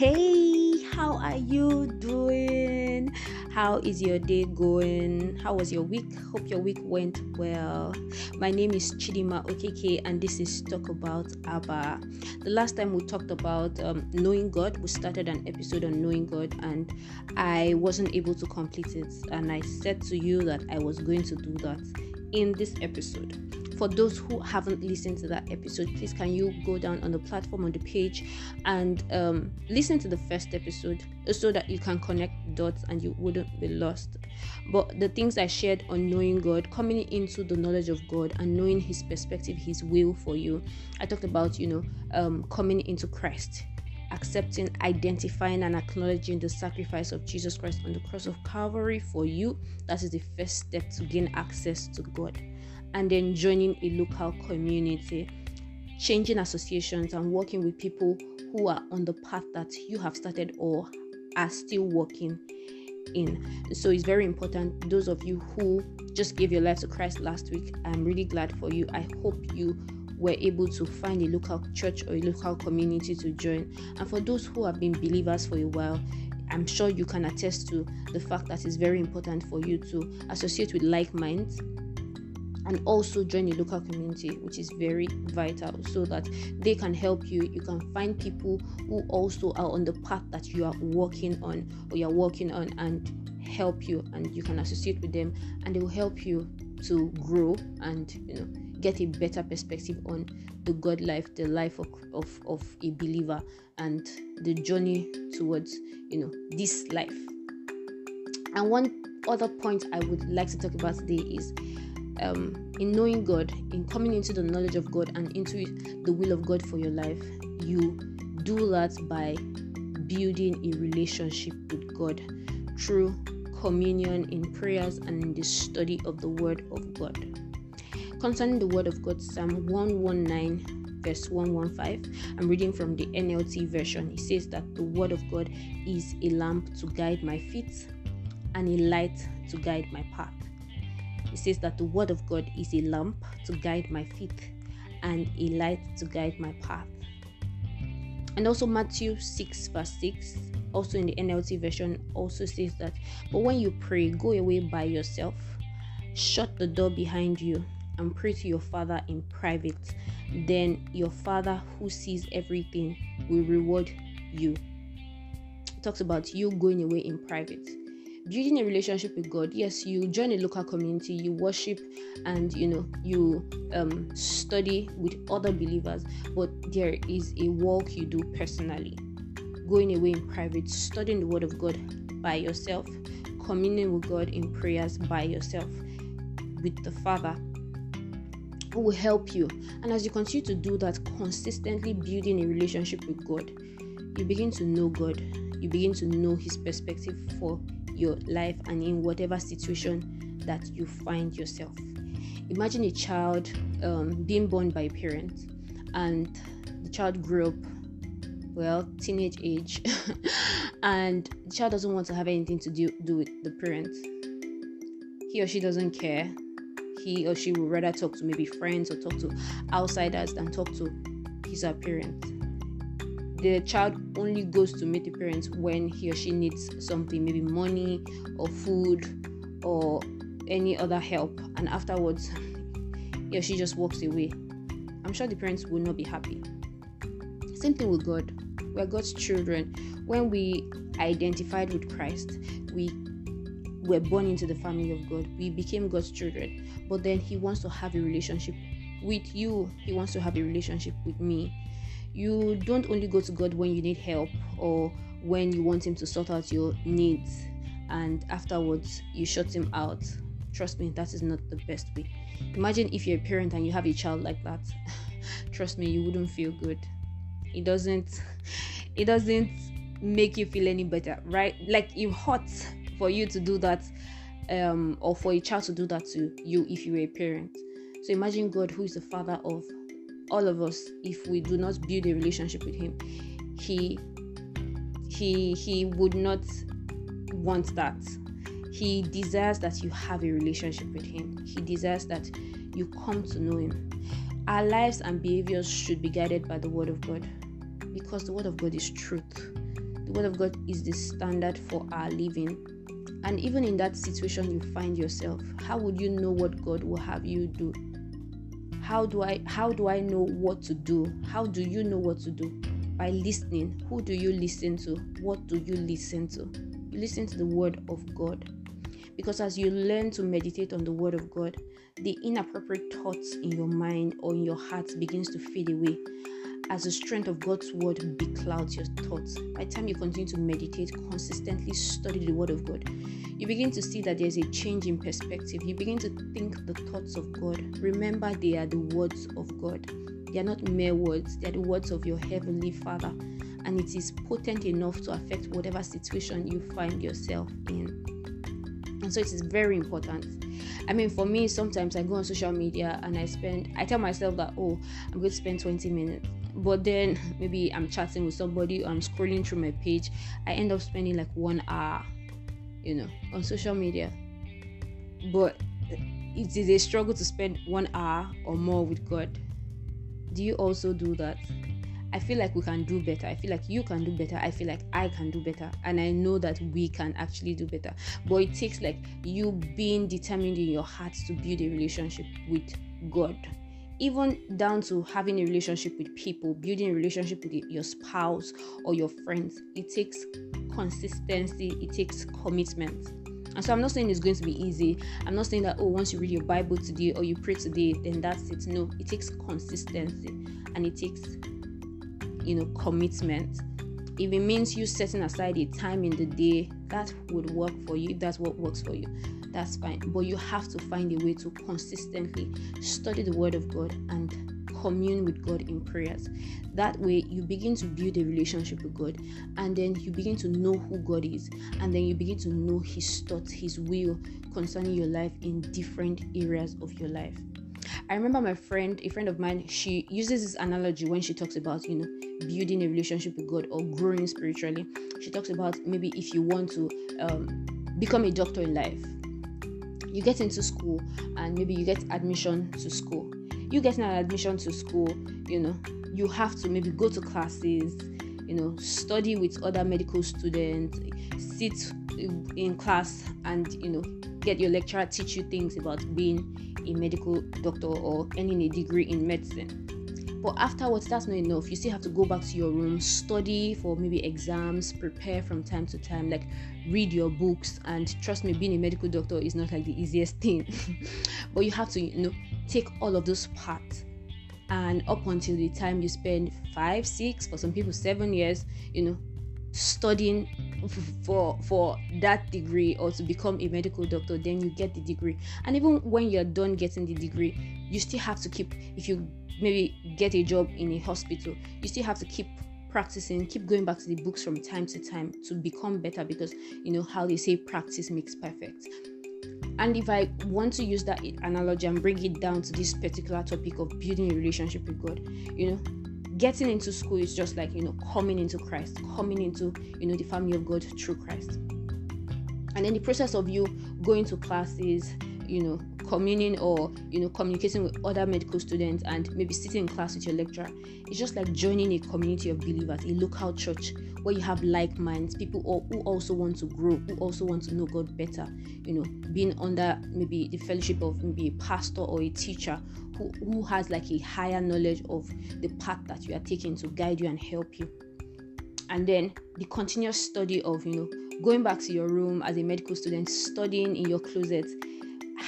Hey, how are you doing? How is your day going? How was your week? Hope your week went well. My name is Chidima Okeke, and this is Talk About Abba. The last time we talked about um, knowing God, we started an episode on knowing God, and I wasn't able to complete it. And I said to you that I was going to do that in this episode for those who haven't listened to that episode, please can you go down on the platform on the page and um, listen to the first episode so that you can connect dots and you wouldn't be lost. But the things I shared on knowing God, coming into the knowledge of God and knowing His perspective, His will for you, I talked about, you know, um, coming into Christ accepting, identifying, and acknowledging the sacrifice of Jesus Christ on the cross of Calvary for you. That is the first step to gain access to God and then joining a local community, changing associations, and working with people who are on the path that you have started or are still working in. So it's very important. Those of you who just gave your life to Christ last week, I'm really glad for you. I hope you were able to find a local church or a local community to join. And for those who have been believers for a while, I'm sure you can attest to the fact that it's very important for you to associate with like minds and also join a local community which is very vital so that they can help you. You can find people who also are on the path that you are working on or you're working on and help you and you can associate with them and they will help you to grow and you know get a better perspective on the god life the life of, of, of a believer and the journey towards you know this life. And one other point i would like to talk about today is um, in knowing God, in coming into the knowledge of God and into the will of God for your life, you do that by building a relationship with God through communion in prayers and in the study of the Word of God. Concerning the Word of God, Psalm 119, verse 115, I'm reading from the NLT version. It says that the Word of God is a lamp to guide my feet and a light to guide my path. It says that the word of God is a lamp to guide my feet and a light to guide my path. And also Matthew 6 verse 6, also in the NLT version, also says that, but when you pray, go away by yourself, shut the door behind you, and pray to your Father in private. Then your Father who sees everything will reward you. It talks about you going away in private building a relationship with God, yes, you join a local community, you worship, and you know you um, study with other believers, but there is a walk you do personally, going away in private, studying the Word of God by yourself, communing with God in prayers by yourself, with the Father who will help you. And as you continue to do that, consistently building a relationship with God, you begin to know God. You begin to know His perspective for your life and in whatever situation that you find yourself. Imagine a child um, being born by a parent and the child grew up, well, teenage age, and the child doesn't want to have anything to do, do with the parent. He or she doesn't care. He or she would rather talk to maybe friends or talk to outsiders than talk to his or parent the child only goes to meet the parents when he or she needs something, maybe money or food or any other help, and afterwards he or she just walks away. I'm sure the parents will not be happy. Same thing with God. We're God's children. When we identified with Christ, we were born into the family of God. We became God's children. But then He wants to have a relationship with you, He wants to have a relationship with me you don't only go to God when you need help or when you want Him to sort out your needs and afterwards you shut Him out. Trust me, that is not the best way. Imagine if you're a parent and you have a child like that. Trust me, you wouldn't feel good. It doesn't it doesn't make you feel any better, right? Like it hurts for you to do that um or for a child to do that to you if you were a parent. So imagine God who is the father of all of us if we do not build a relationship with him he he he would not want that. He desires that you have a relationship with him. He desires that you come to know him. Our lives and behaviors should be guided by the word of god because the word of god is truth. The Word of God is the standard for our living. And even in that situation you find yourself, how would you know what God will have you do? How do I how do I know what to do? How do you know what to do? By listening. Who do you listen to? What do you listen to? You listen to the word of God. Because as you learn to meditate on the word of God, the inappropriate thoughts in your mind or in your heart begins to fade away as the strength of God's word beclouds your thoughts. By the time you continue to meditate, consistently study the word of God, you begin to see that there's a change in perspective. You begin to think the thoughts of God. Remember, they are the words of God. They are not mere words, they are the words of your heavenly Father. And it is potent enough to affect whatever situation you find yourself in. And so it is very important. I mean, for me, sometimes I go on social media and I spend, I tell myself that, oh, I'm going to spend 20 minutes but then maybe I'm chatting with somebody I'm scrolling through my page, I end up spending like one hour, you know, on social media. But it is a struggle to spend one hour or more with God. Do you also do that? I feel like we can do better. I feel like you can do better. I feel like I can do better. And I know that we can actually do better. But it takes like you being determined in your heart to build a relationship with God even down to having a relationship with people, building a relationship with your spouse or your friends. It takes consistency, it takes commitment. And so I'm not saying it's going to be easy. I'm not saying that, oh, once you read your Bible today or you pray today, then that's it. No, it takes consistency and it takes, you know, commitment. If it means you setting aside a time in the day, that would work for you if that's what works for you that's fine. But you have to find a way to consistently study the Word of God and commune with God in prayers. That way, you begin to build a relationship with God, and then you begin to know who God is, and then you begin to know His thoughts, His will concerning your life in different areas of your life. I remember my friend, a friend of mine, she uses this analogy when she talks about, you know, building a relationship with God or growing spiritually. She talks about maybe if you want to um, become a doctor in life, you get into school and maybe you get admission to school. You getting an admission to school you know you have to maybe go to classes you know study with other medical students sit in class and you know get your lecturer teach you things about being a medical doctor or earning a degree in medicine but afterwards, that's not enough. You still have to go back to your room, study for maybe exams, prepare from time to time, like read your books. And trust me, being a medical doctor is not like the easiest thing. but you have to, you know, take all of those parts. And up until the time you spend five, six, for some people, seven years, you know, studying for for that degree or to become a medical doctor then you get the degree and even when you're done getting the degree you still have to keep if you maybe get a job in a hospital, you still have to keep practicing, keep going back to the books from time to time to become better because you know how they say practice makes perfect. And if I want to use that analogy and bring it down to this particular topic of building a relationship with God, you know, getting into school is just like, you know, coming into Christ, coming into, you know, the family of God through Christ. And then the process of you going to classes, you know, communing or you know communicating with other medical students and maybe sitting in class with your lecturer it's just like joining a community of believers a local church where you have like minds people who also want to grow who also want to know god better you know being under maybe the fellowship of maybe a pastor or a teacher who, who has like a higher knowledge of the path that you are taking to guide you and help you. And then the continuous study of you know going back to your room as a medical student studying in your closet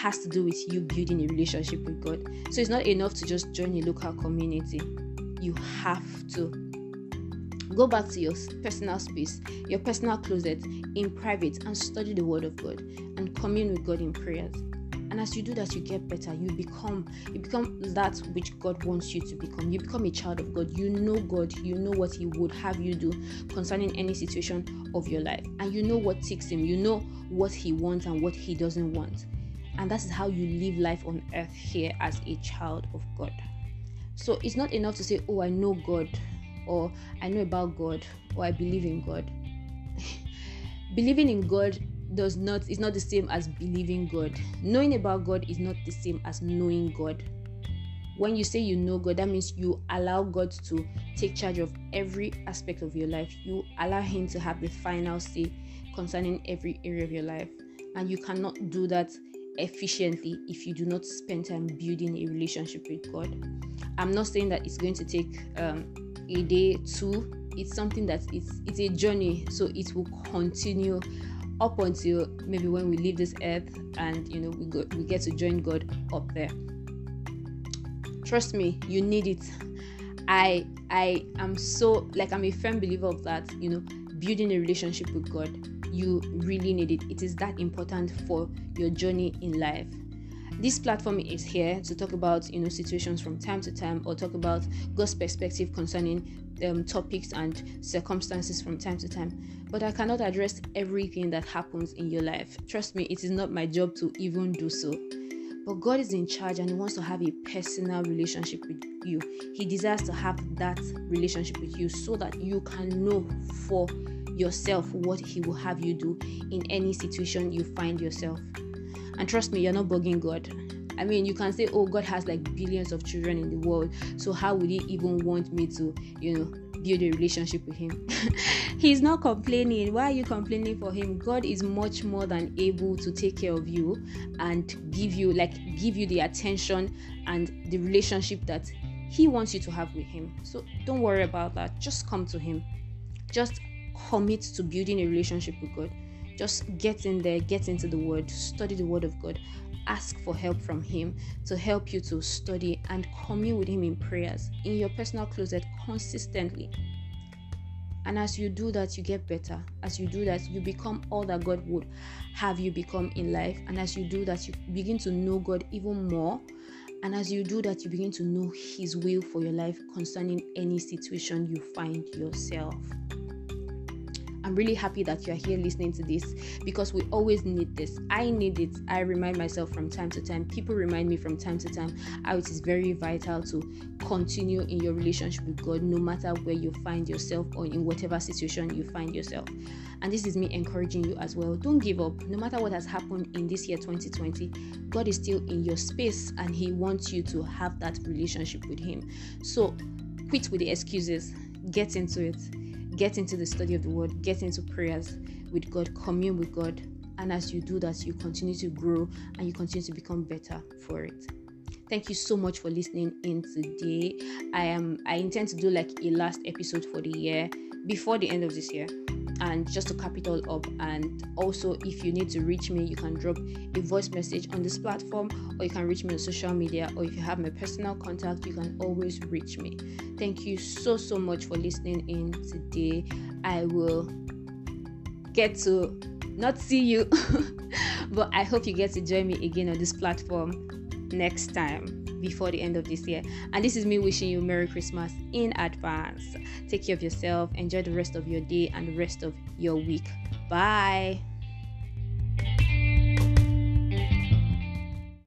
has to do with you building a relationship with God. So it's not enough to just join a local community. You have to go back to your personal space, your personal closet in private and study the word of God and commune with God in prayers. And as you do that, you get better. You become you become that which God wants you to become. You become a child of God. You know God. You know what He would have you do concerning any situation of your life, and you know what ticks Him. You know what He wants and what He doesn't want. And that is how you live life on earth here as a child of God. So it's not enough to say, Oh, I know God, or I know about God, or I believe in God. Believing in God does not is not the same as believing God. Knowing about God is not the same as knowing God. when you say you know God, that means you allow God to take charge of every aspect of your life. You allow Him to have the final say concerning every area of your life. And you cannot do that efficiently if you do not spend time building a relationship with God. I'm not saying that it's going to take um, a day, two. It's something that it's it's a journey, so it will continue up until maybe when we leave this earth and you know we go, we get to join God up there. Trust me, you need it. I I am so like I'm a firm believer of that. You know, building a relationship with God you really need it. It is that important for your journey in life. This platform is here to talk about you know situations from time to time or talk about God's perspective concerning um, topics and circumstances from time to time. But I cannot address everything that happens in your life. Trust me, it is not my job to even do so. But God is in charge and He wants to have a personal relationship with you. He desires to have that relationship with you so that you can know for yourself what He will have you do in any situation you find yourself. And trust me, you're not bugging God. I mean, you can say, oh, God has like billions of children in the world, so how would He even want me to, you know, build a relationship with Him? He's not complaining. Why are you complaining for Him? God is much more than able to take care of you and give you, like, give you the attention and the relationship that He wants you to have with Him. So don't worry about that. Just come to Him. Just commit to building a relationship with God. Just get in there, get into the Word, study the Word of God, ask for help from Him to help you to study and commune with Him in prayers in your personal closet consistently. And as you do that, you get better. As you do that, you become all that God would have you become in life. And as you do that, you begin to know God even more. And as you do that, you begin to know His will for your life concerning any situation you find yourself. I'm really happy that you're here listening to this because we always need this. I need it. I remind myself from time to time. People remind me from time to time how it is very vital to continue in your relationship with God no matter where you find yourself or in whatever situation you find yourself. And this is me encouraging you as well. Don't give up. No matter what has happened in this year 2020, God is still in your space and He wants you to have that relationship with Him. So quit with the excuses, get into it get into the study of the word, get into prayers with God, commune with God. And as you do that, you continue to grow and you continue to become better for it. Thank you so much for listening in today. I am I intend to do like a last episode for the year before the end of this year and just to cap it all up and also if you need to reach me you can drop a voice message on this platform or you can reach me on social media or if you have my personal contact you can always reach me thank you so so much for listening in today i will get to not see you but i hope you get to join me again on this platform next time before the end of this year. And this is me wishing you Merry Christmas in advance. Take care of yourself, enjoy the rest of your day and the rest of your week. Bye.